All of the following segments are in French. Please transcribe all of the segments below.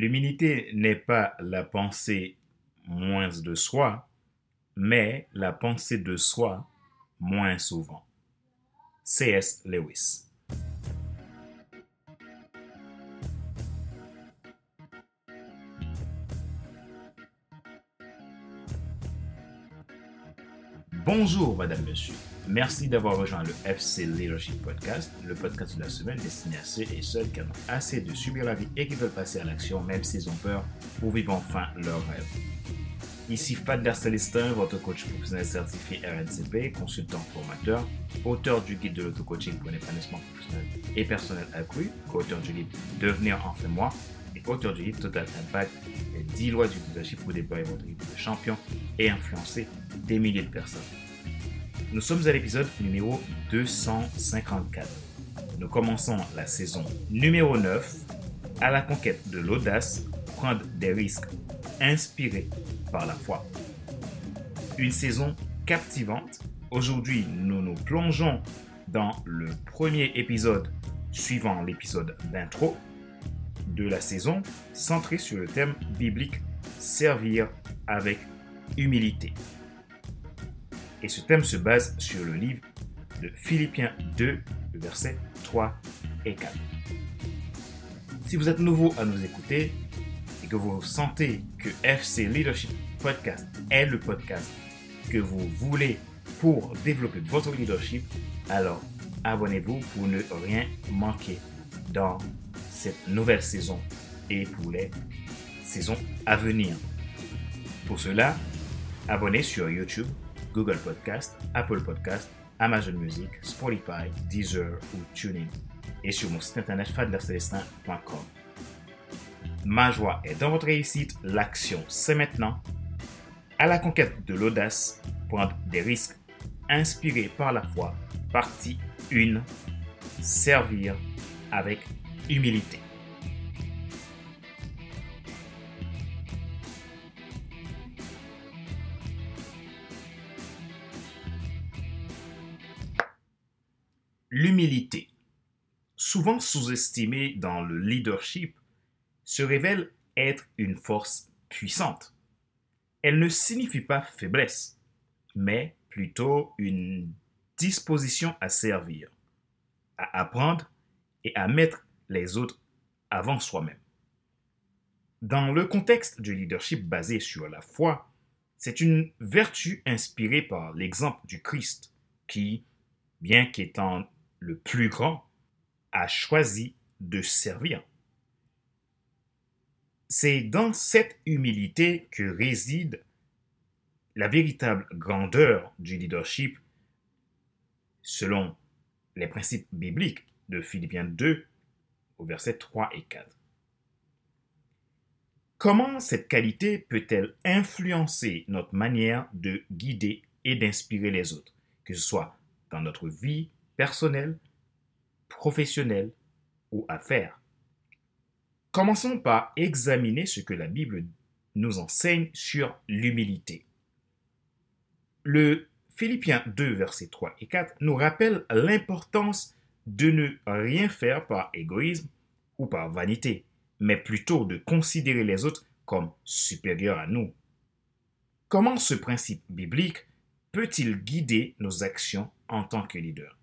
L'humilité n'est pas la pensée moins de soi, mais la pensée de soi moins souvent. C.S. Lewis. Bonjour, madame, monsieur. Merci d'avoir rejoint le FC Leadership Podcast, le podcast de la semaine destiné à ceux et celles qui ont assez de subir la vie et qui veulent passer à l'action, même s'ils ont peur, pour vivre enfin leur rêve. Ici Fadler Célestin, votre coach professionnel certifié RNCP, consultant formateur, auteur du guide de l'auto-coaching pour l'épanouissement professionnel et personnel accru, co-auteur du livre Devenir enfin moi et auteur du livre Total Impact, les 10 lois du leadership pour déployer votre équipe de champion et influencer des milliers de personnes. Nous sommes à l'épisode numéro 254. Nous commençons la saison numéro 9 à la conquête de l'audace, prendre des risques inspirés par la foi. Une saison captivante. Aujourd'hui, nous nous plongeons dans le premier épisode suivant l'épisode d'intro de la saison centré sur le thème biblique Servir avec humilité. Et ce thème se base sur le livre de Philippiens 2, versets 3 et 4. Si vous êtes nouveau à nous écouter et que vous sentez que FC Leadership Podcast est le podcast que vous voulez pour développer votre leadership, alors abonnez-vous pour ne rien manquer dans cette nouvelle saison et pour les saisons à venir. Pour cela, abonnez sur YouTube Google Podcast, Apple Podcast, Amazon Music, Spotify, Deezer ou TuneIn et sur mon site internet fadlercelestin.com. Ma joie est dans votre réussite, l'action c'est maintenant. À la conquête de l'audace, prendre des risques inspirés par la foi, partie 1, servir avec humilité. Souvent sous-estimée dans le leadership, se révèle être une force puissante. Elle ne signifie pas faiblesse, mais plutôt une disposition à servir, à apprendre et à mettre les autres avant soi-même. Dans le contexte du leadership basé sur la foi, c'est une vertu inspirée par l'exemple du Christ qui, bien qu'étant le plus grand, a choisi de servir. C'est dans cette humilité que réside la véritable grandeur du leadership selon les principes bibliques de Philippiens 2 au verset 3 et 4. Comment cette qualité peut-elle influencer notre manière de guider et d'inspirer les autres, que ce soit dans notre vie personnel, professionnel ou affaires. Commençons par examiner ce que la Bible nous enseigne sur l'humilité. Le Philippiens 2, versets 3 et 4 nous rappelle l'importance de ne rien faire par égoïsme ou par vanité, mais plutôt de considérer les autres comme supérieurs à nous. Comment ce principe biblique peut-il guider nos actions en tant que leader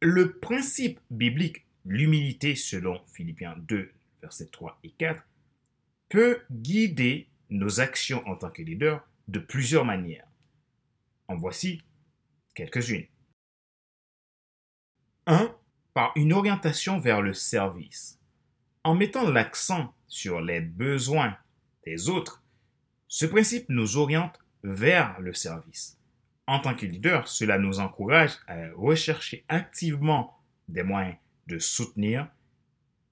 le principe biblique, l'humilité selon Philippiens 2, versets 3 et 4, peut guider nos actions en tant que leader de plusieurs manières. En voici quelques-unes. 1. Par une orientation vers le service. En mettant l'accent sur les besoins des autres, ce principe nous oriente vers le service. En tant que leader, cela nous encourage à rechercher activement des moyens de soutenir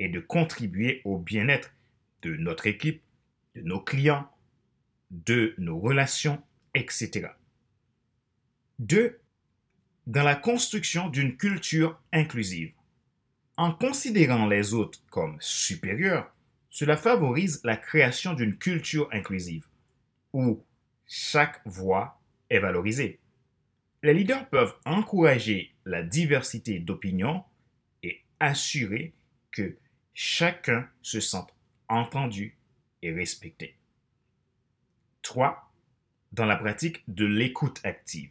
et de contribuer au bien-être de notre équipe, de nos clients, de nos relations, etc. 2. Dans la construction d'une culture inclusive. En considérant les autres comme supérieurs, cela favorise la création d'une culture inclusive où chaque voix est valorisée. Les leaders peuvent encourager la diversité d'opinions et assurer que chacun se sente entendu et respecté. 3. Dans la pratique de l'écoute active.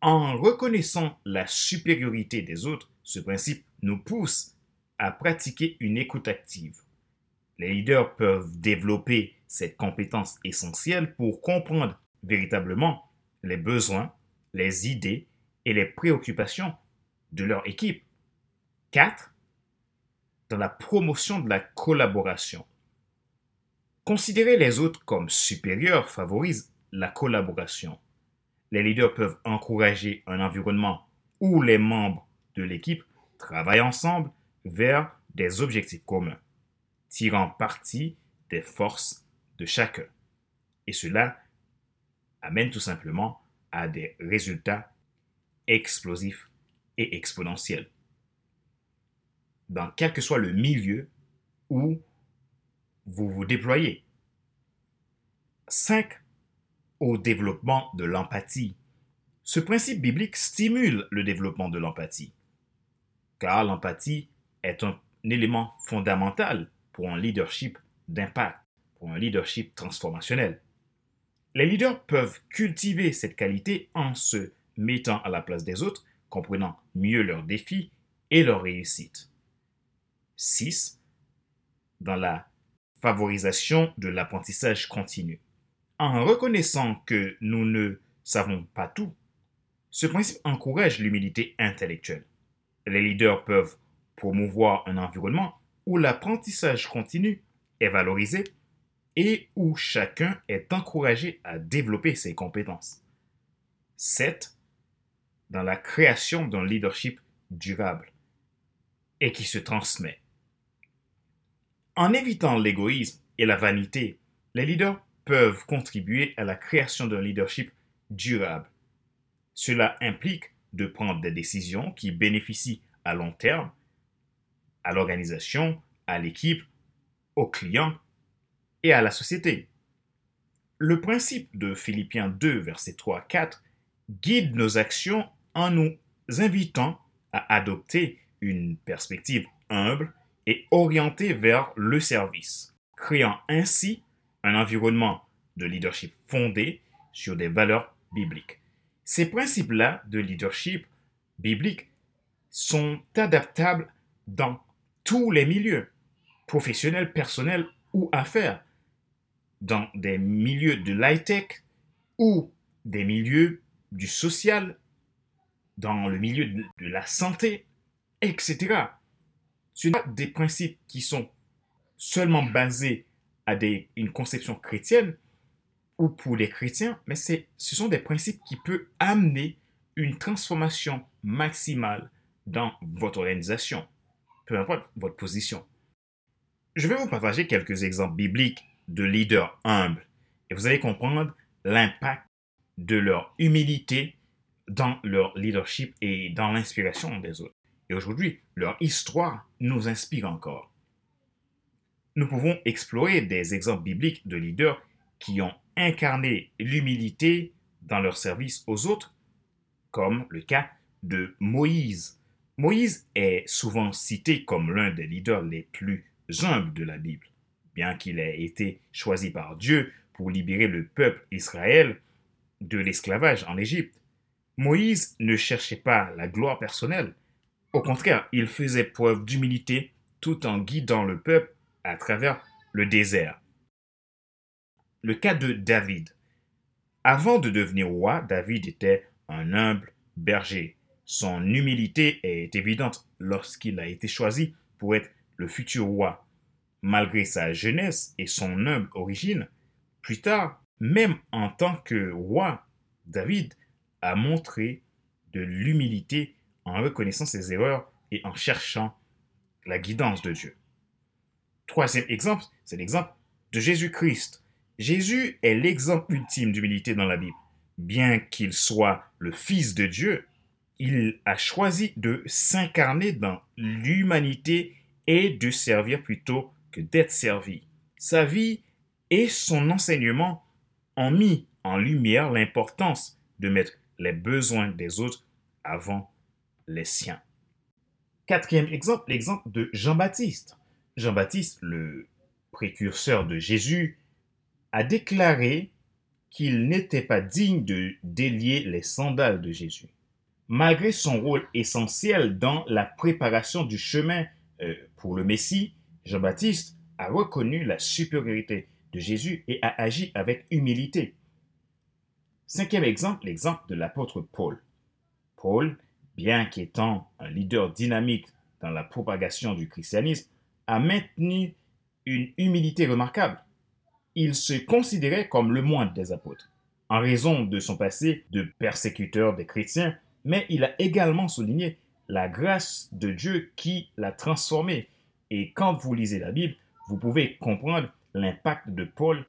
En reconnaissant la supériorité des autres, ce principe nous pousse à pratiquer une écoute active. Les leaders peuvent développer cette compétence essentielle pour comprendre véritablement les besoins, les idées et les préoccupations de leur équipe. 4. Dans la promotion de la collaboration. Considérer les autres comme supérieurs favorise la collaboration. Les leaders peuvent encourager un environnement où les membres de l'équipe travaillent ensemble vers des objectifs communs, tirant parti des forces de chacun. Et cela amène tout simplement à des résultats explosifs et exponentiels. Dans quel que soit le milieu où vous vous déployez. 5. Au développement de l'empathie. Ce principe biblique stimule le développement de l'empathie, car l'empathie est un élément fondamental pour un leadership d'impact, pour un leadership transformationnel. Les leaders peuvent cultiver cette qualité en se mettant à la place des autres, comprenant mieux leurs défis et leurs réussites. 6. Dans la favorisation de l'apprentissage continu. En reconnaissant que nous ne savons pas tout, ce principe encourage l'humilité intellectuelle. Les leaders peuvent promouvoir un environnement où l'apprentissage continu est valorisé et où chacun est encouragé à développer ses compétences. 7. Dans la création d'un leadership durable et qui se transmet. En évitant l'égoïsme et la vanité, les leaders peuvent contribuer à la création d'un leadership durable. Cela implique de prendre des décisions qui bénéficient à long terme à l'organisation, à l'équipe, aux clients et à la société. Le principe de Philippiens 2, versets 3 à 4 guide nos actions en nous invitant à adopter une perspective humble et orientée vers le service, créant ainsi un environnement de leadership fondé sur des valeurs bibliques. Ces principes-là de leadership biblique sont adaptables dans tous les milieux, professionnels, personnels ou affaires, dans des milieux de l'high-tech ou des milieux du social, dans le milieu de, la santé, etc. Ce sont des principes qui sont seulement basés à des, une conception chrétienne ou pour les chrétiens, mais ce sont des principes qui peuvent amener une transformation maximale dans votre organisation peu importe votre position. Je vais vous partager quelques exemples bibliques de leaders humbles et vous allez comprendre l'impact de leur humilité dans leur leadership et dans l'inspiration des autres. Et aujourd'hui, leur histoire nous inspire encore. Nous pouvons explorer des exemples bibliques de leaders qui ont incarné l'humilité dans leur service aux autres, comme le cas de Moïse Moïse est souvent cité comme l'un des leaders les plus humbles de la Bible. Bien qu'il ait été choisi par Dieu pour libérer le peuple Israël de l'esclavage en Égypte, Moïse ne cherchait pas la gloire personnelle. Au contraire, il faisait preuve d'humilité tout en guidant le peuple à travers le désert. Le cas de David. Avant de devenir roi, David était un humble berger son humilité est évidente lorsqu'il a été choisi pour être le futur roi. Malgré sa jeunesse et son humble origine, plus tard, même en tant que roi, David a montré de l'humilité en reconnaissant ses erreurs et en cherchant la guidance de Dieu. Troisième exemple, c'est l'exemple de Jésus-Christ. Jésus est l'exemple ultime d'humilité dans la Bible. Bien qu'il soit le Fils de Dieu, il a choisi de s'incarner dans l'humanité et de servir plutôt que d'être servi. Sa vie et son enseignement ont mis en lumière l'importance de mettre les besoins des autres avant les siens. Quatrième exemple, l'exemple de Jean-Baptiste. Jean-Baptiste, le précurseur de Jésus, a déclaré qu'il n'était pas digne de délier les sandales de Jésus. Malgré son rôle essentiel dans la préparation du chemin euh, pour le Messie, Jean-Baptiste a reconnu la supériorité de Jésus et a agi avec humilité. Cinquième exemple, l'exemple de l'apôtre Paul. Paul, bien qu'étant un leader dynamique dans la propagation du christianisme, a maintenu une humilité remarquable. Il se considérait comme le moindre des apôtres, en raison de son passé de persécuteur des chrétiens, mais il a également souligné la grâce de Dieu qui l'a transformé. Et quand vous lisez la Bible, vous pouvez comprendre l'impact de Paul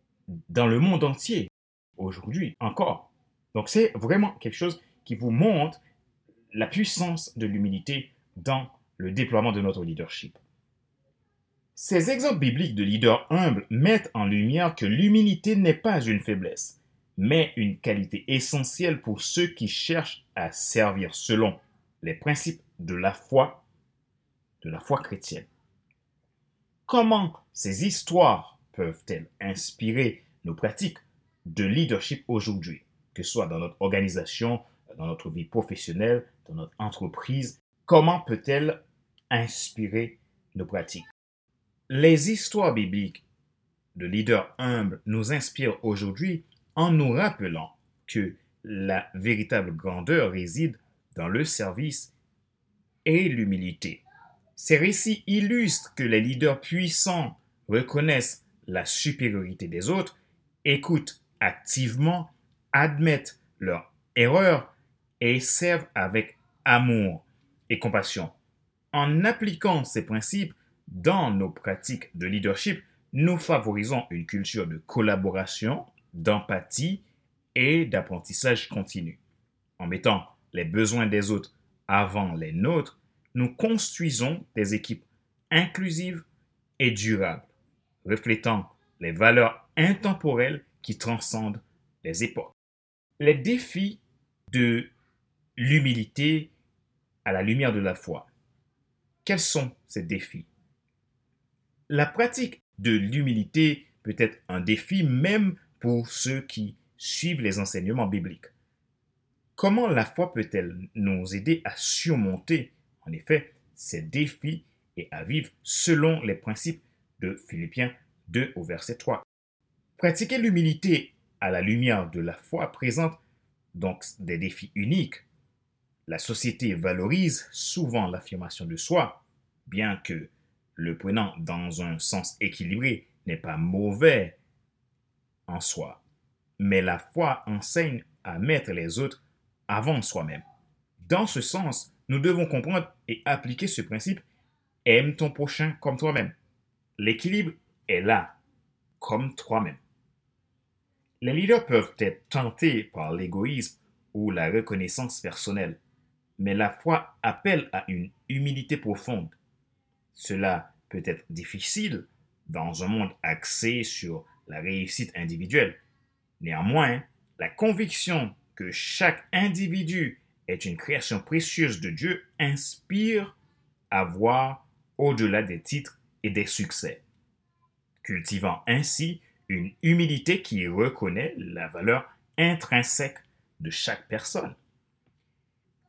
dans le monde entier, aujourd'hui encore. Donc c'est vraiment quelque chose qui vous montre la puissance de l'humilité dans le déploiement de notre leadership. Ces exemples bibliques de leaders humbles mettent en lumière que l'humilité n'est pas une faiblesse, mais une qualité essentielle pour ceux qui cherchent à servir selon les principes de la foi, de la foi chrétienne. Comment ces histoires peuvent-elles inspirer nos pratiques de leadership aujourd'hui, que ce soit dans notre organisation, dans notre vie professionnelle, dans notre entreprise? Comment peut-elle inspirer nos pratiques? Les histoires bibliques de leaders humbles nous inspirent aujourd'hui en nous rappelant que la véritable grandeur réside dans le service et l'humilité. Ces récits illustrent que les leaders puissants reconnaissent la supériorité des autres, écoutent activement, admettent leurs erreurs et servent avec amour et compassion. En appliquant ces principes dans nos pratiques de leadership, nous favorisons une culture de collaboration, d'empathie et d'apprentissage continu. En mettant les besoins des autres avant les nôtres, nous construisons des équipes inclusives et durables, reflétant les valeurs intemporelles qui transcendent les époques. Les défis de l'humilité à la lumière de la foi. Quels sont ces défis? La pratique de l'humilité peut être un défi même pour ceux qui suivent les enseignements bibliques. Comment la foi peut-elle nous aider à surmonter, en effet, ces défis et à vivre selon les principes de Philippiens 2 au verset 3 Pratiquer l'humilité à la lumière de la foi présente donc des défis uniques. La société valorise souvent l'affirmation de soi, bien que le prenant dans un sens équilibré n'est pas mauvais en soi. Mais la foi enseigne à mettre les autres avant soi-même. Dans ce sens, nous devons comprendre et appliquer ce principe aime ton prochain comme toi-même. L'équilibre est là, comme toi-même. Les leaders peuvent être tentés par l'égoïsme ou la reconnaissance personnelle, mais la foi appelle à une humilité profonde. Cela peut être difficile dans un monde axé sur la réussite individuelle. Néanmoins, la conviction que chaque individu est une création précieuse de Dieu inspire à voir au-delà des titres et des succès, cultivant ainsi une humilité qui reconnaît la valeur intrinsèque de chaque personne.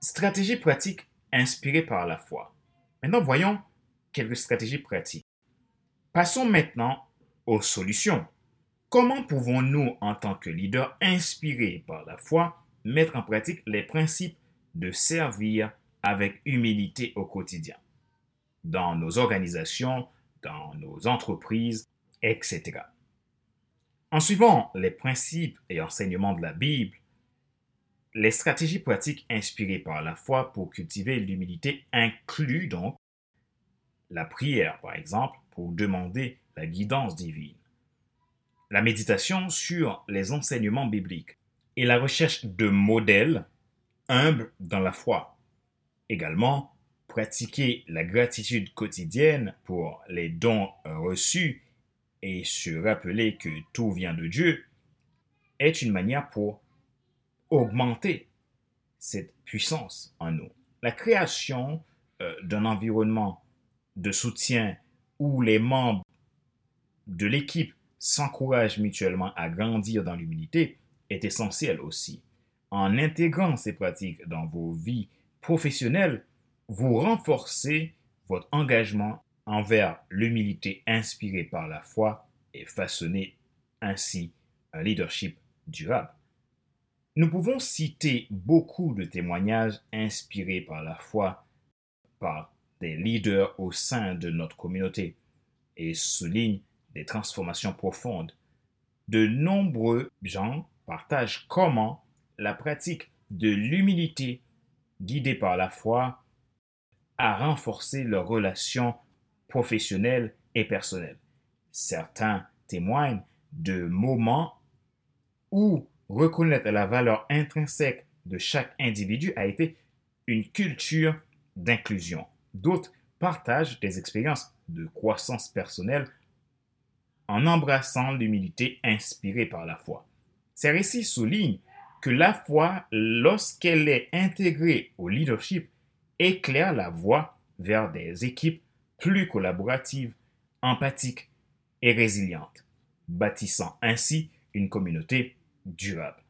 Stratégie pratique inspirée par la foi. Maintenant, voyons quelques stratégies pratiques. Passons maintenant aux solutions. Comment pouvons-nous, en tant que leaders inspirés par la foi, mettre en pratique les principes de servir avec humilité au quotidien, dans nos organisations, dans nos entreprises, etc. En suivant les principes et enseignements de la Bible, les stratégies pratiques inspirées par la foi pour cultiver l'humilité incluent donc la prière, par exemple, pour demander la guidance divine, la méditation sur les enseignements bibliques et la recherche de modèles humbles dans la foi. Également, pratiquer la gratitude quotidienne pour les dons reçus et se rappeler que tout vient de Dieu est une manière pour augmenter cette puissance en nous. La création euh, d'un environnement de soutien où les membres de l'équipe s'encouragent mutuellement à grandir dans l'humilité est essentielle aussi. En intégrant ces pratiques dans vos vies professionnelles, vous renforcez votre engagement envers l'humilité inspirée par la foi et façonnez ainsi un leadership durable. Nous pouvons citer beaucoup de témoignages inspirés par la foi par des leaders au sein de notre communauté et soulignent des transformations profondes. De nombreux gens partagent comment la pratique de l'humilité guidée par la foi a renforcé leurs relations professionnelles et personnelles. Certains témoignent de moments où reconnaître la valeur intrinsèque de chaque individu a été une culture d'inclusion. D'autres partagent des expériences de croissance personnelle en embrassant l'humilité inspirée par la foi. Ces récits soulignent que la foi, lorsqu'elle est intégrée au leadership, éclaire la voie vers des équipes plus collaboratives, empathiques et résilientes, bâtissant ainsi une communauté durable.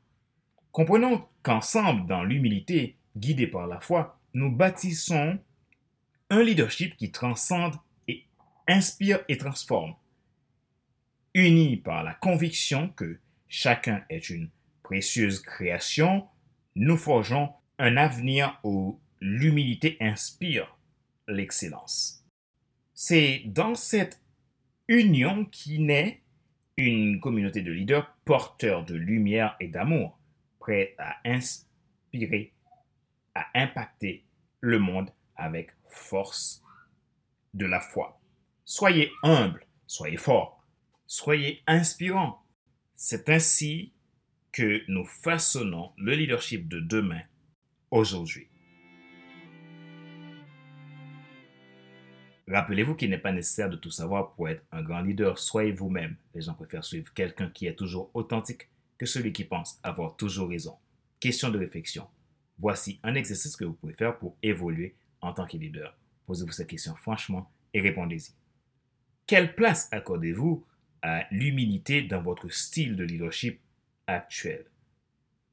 Comprenons qu'ensemble, dans l'humilité, guidée par la foi, nous bâtissons un leadership qui transcende et inspire et transforme, unis par la conviction que chacun est une précieuse création, nous forgeons un avenir où l'humilité inspire l'excellence. C'est dans cette union qui naît une communauté de leaders porteurs de lumière et d'amour, prêts à inspirer, à impacter le monde avec force de la foi. Soyez humbles, soyez forts, soyez inspirants. C'est ainsi que nous façonnons le leadership de demain aujourd'hui. Rappelez-vous qu'il n'est pas nécessaire de tout savoir pour être un grand leader. Soyez vous-même. Les gens préfèrent suivre quelqu'un qui est toujours authentique que celui qui pense avoir toujours raison. Question de réflexion. Voici un exercice que vous pouvez faire pour évoluer en tant que leader. Posez-vous cette question franchement et répondez-y. Quelle place accordez-vous à l'humilité dans votre style de leadership actuel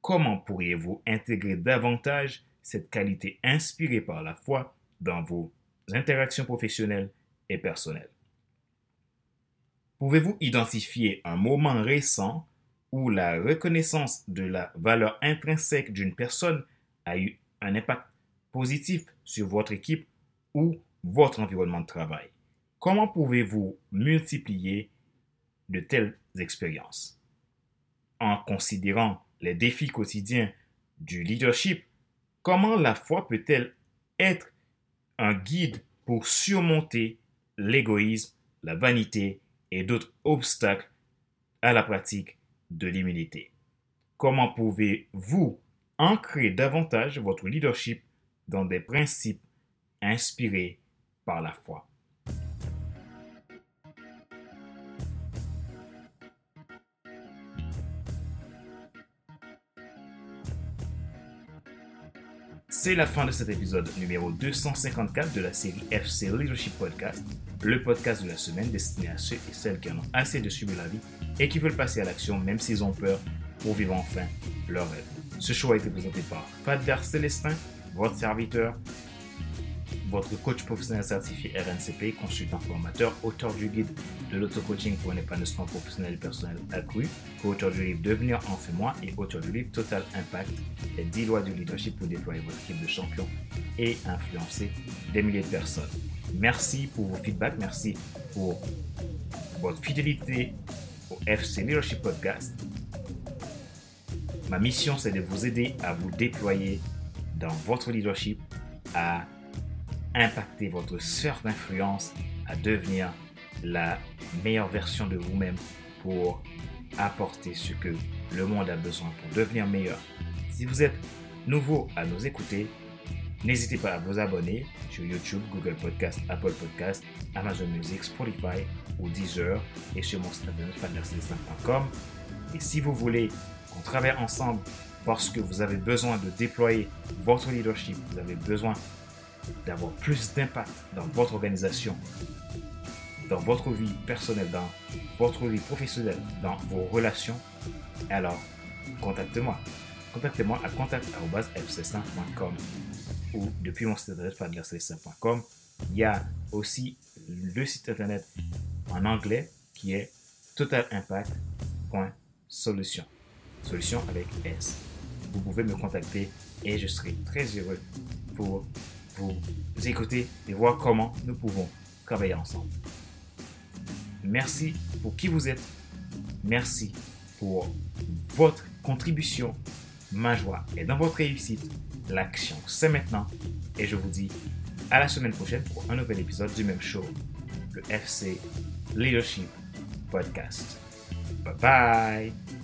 Comment pourriez-vous intégrer davantage cette qualité inspirée par la foi dans vos interactions professionnelles et personnelles? Pouvez-vous identifier un moment récent où la reconnaissance de la valeur intrinsèque d'une personne a eu un impact positif sur votre équipe ou votre environnement de travail? Comment pouvez-vous multiplier de telles expériences? En considérant les défis quotidiens du leadership, comment la foi peut-elle être un guide pour surmonter l'égoïsme, la vanité et d'autres obstacles à la pratique de l'immunité. Comment pouvez-vous ancrer davantage votre leadership dans des principes inspirés par la foi? C'est la fin de cet épisode numéro 254 de la série FC Leadership Podcast, le podcast de la semaine destiné à ceux et celles qui en ont assez de subir la vie et qui veulent passer à l'action même s'ils ont peur pour vivre enfin leur rêve. Ce show a été présenté par Fadler Célestin, votre serviteur, votre coach professionnel certifié RNCP, consultant formateur, auteur du guide de l'auto-coaching pour un épanouissement professionnel et personnel accru, auteur du livre Devenir en fait moi et auteur du livre Total Impact, les 10 lois du leadership pour déployer votre équipe de champions et influencer des milliers de personnes. Merci pour vos feedbacks, merci pour votre fidélité au FC Leadership Podcast. Ma mission, c'est de vous aider à vous déployer dans votre leadership, à impacter votre sphère d'influence à devenir la meilleure version de vous-même pour apporter ce que le monde a besoin pour devenir meilleur. Si vous êtes nouveau à nous écouter, n'hésitez pas à vous abonner sur YouTube, Google Podcast, Apple Podcast, Amazon Music, Spotify ou Deezer et sur mon site internet Et si vous voulez qu'on travaille ensemble parce que vous avez besoin de déployer votre leadership, vous avez besoin d'avoir plus d'impact dans votre organisation, dans votre vie personnelle, dans votre vie professionnelle, dans vos relations, alors contactez-moi. Contactez-moi à contact.fc5.com ou depuis mon site internet fadlercelestin.com. Il y a aussi le site internet en anglais qui est totalimpact.solution. Solution avec S. Vous pouvez me contacter et je serai très heureux pour vous écouter et voir comment nous pouvons travailler ensemble. Merci pour qui vous êtes. Merci pour votre contribution. Ma joie est dans votre réussite. L'action, c'est maintenant. Et je vous dis à la semaine prochaine pour un nouvel épisode du même show, le FC Leadership Podcast. Bye bye.